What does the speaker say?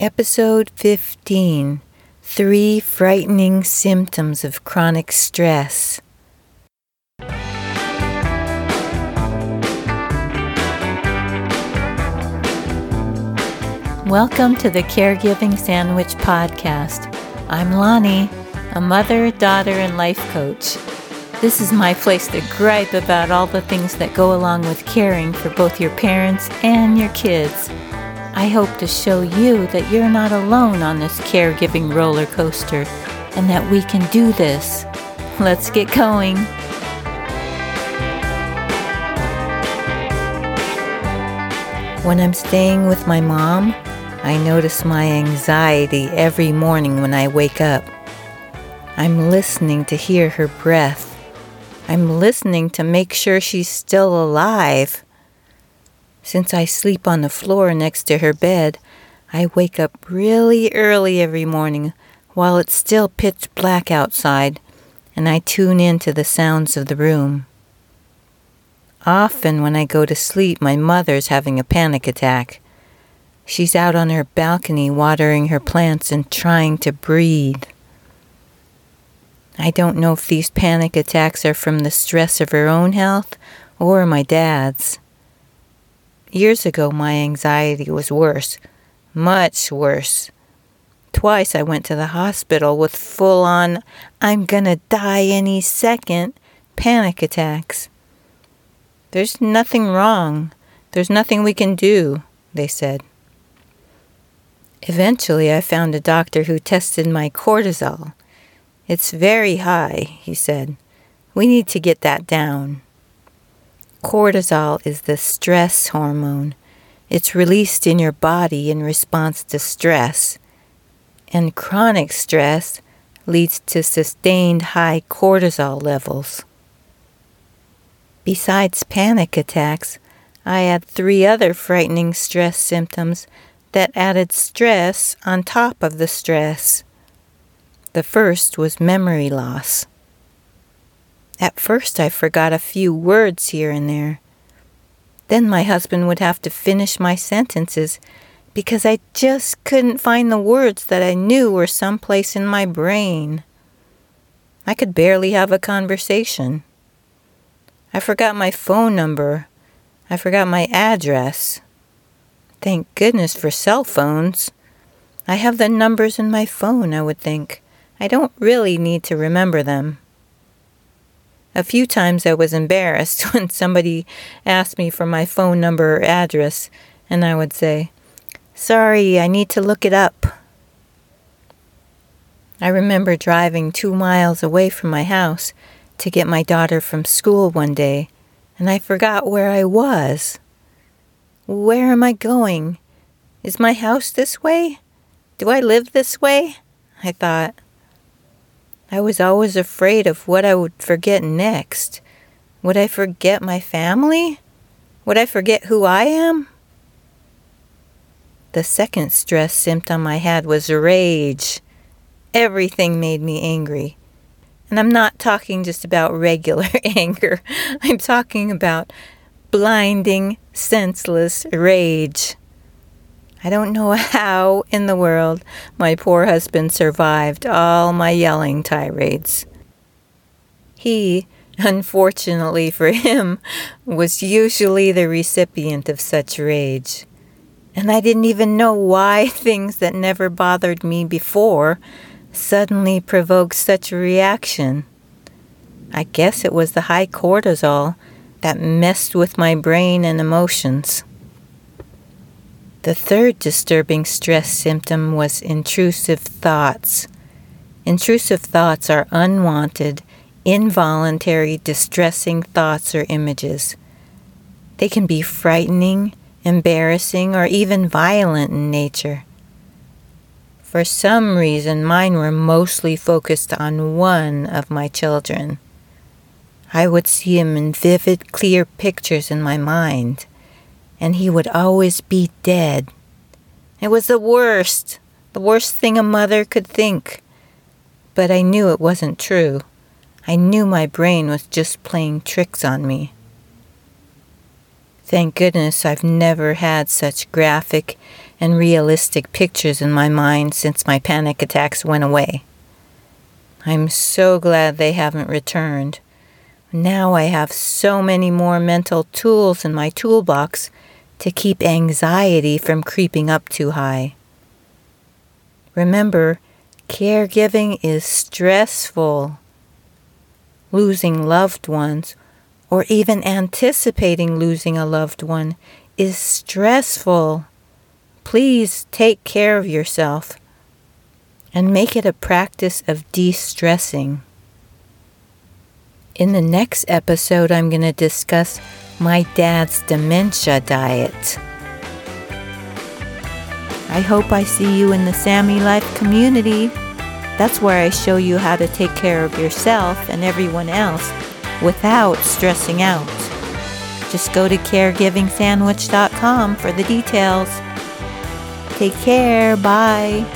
Episode 15 Three Frightening Symptoms of Chronic Stress. Welcome to the Caregiving Sandwich Podcast. I'm Lani, a mother, daughter, and life coach. This is my place to gripe about all the things that go along with caring for both your parents and your kids. I hope to show you that you're not alone on this caregiving roller coaster and that we can do this. Let's get going. When I'm staying with my mom, I notice my anxiety every morning when I wake up. I'm listening to hear her breath. I'm listening to make sure she's still alive. Since I sleep on the floor next to her bed, I wake up really early every morning while it's still pitch black outside, and I tune in to the sounds of the room. Often, when I go to sleep, my mother's having a panic attack. She's out on her balcony watering her plants and trying to breathe. I don't know if these panic attacks are from the stress of her own health or my dad's. Years ago, my anxiety was worse, much worse. Twice I went to the hospital with full on, I'm gonna die any second panic attacks. There's nothing wrong. There's nothing we can do, they said. Eventually, I found a doctor who tested my cortisol. It's very high, he said. We need to get that down. Cortisol is the stress hormone. It's released in your body in response to stress. And chronic stress leads to sustained high cortisol levels. Besides panic attacks, I had three other frightening stress symptoms that added stress on top of the stress. The first was memory loss. At first, I forgot a few words here and there. Then my husband would have to finish my sentences because I just couldn't find the words that I knew were someplace in my brain. I could barely have a conversation. I forgot my phone number. I forgot my address. Thank goodness for cell phones. I have the numbers in my phone, I would think. I don't really need to remember them. A few times I was embarrassed when somebody asked me for my phone number or address, and I would say, Sorry, I need to look it up. I remember driving two miles away from my house to get my daughter from school one day, and I forgot where I was. Where am I going? Is my house this way? Do I live this way? I thought. I was always afraid of what I would forget next. Would I forget my family? Would I forget who I am? The second stress symptom I had was rage. Everything made me angry. And I'm not talking just about regular anger, I'm talking about blinding, senseless rage. I don't know how in the world my poor husband survived all my yelling tirades. He, unfortunately for him, was usually the recipient of such rage. And I didn't even know why things that never bothered me before suddenly provoked such a reaction. I guess it was the high cortisol that messed with my brain and emotions. The third disturbing stress symptom was intrusive thoughts. Intrusive thoughts are unwanted, involuntary, distressing thoughts or images. They can be frightening, embarrassing, or even violent in nature. For some reason, mine were mostly focused on one of my children. I would see him in vivid, clear pictures in my mind and he would always be dead. It was the worst, the worst thing a mother could think. But I knew it wasn't true. I knew my brain was just playing tricks on me. Thank goodness I've never had such graphic, and realistic pictures in my mind since my panic attacks went away. I'm so glad they haven't returned. Now I have so many more mental tools in my toolbox to keep anxiety from creeping up too high. Remember, caregiving is stressful. Losing loved ones, or even anticipating losing a loved one, is stressful. Please take care of yourself and make it a practice of de stressing. In the next episode, I'm going to discuss my dad's dementia diet. I hope I see you in the Sammy Life community. That's where I show you how to take care of yourself and everyone else without stressing out. Just go to caregivingsandwich.com for the details. Take care. Bye.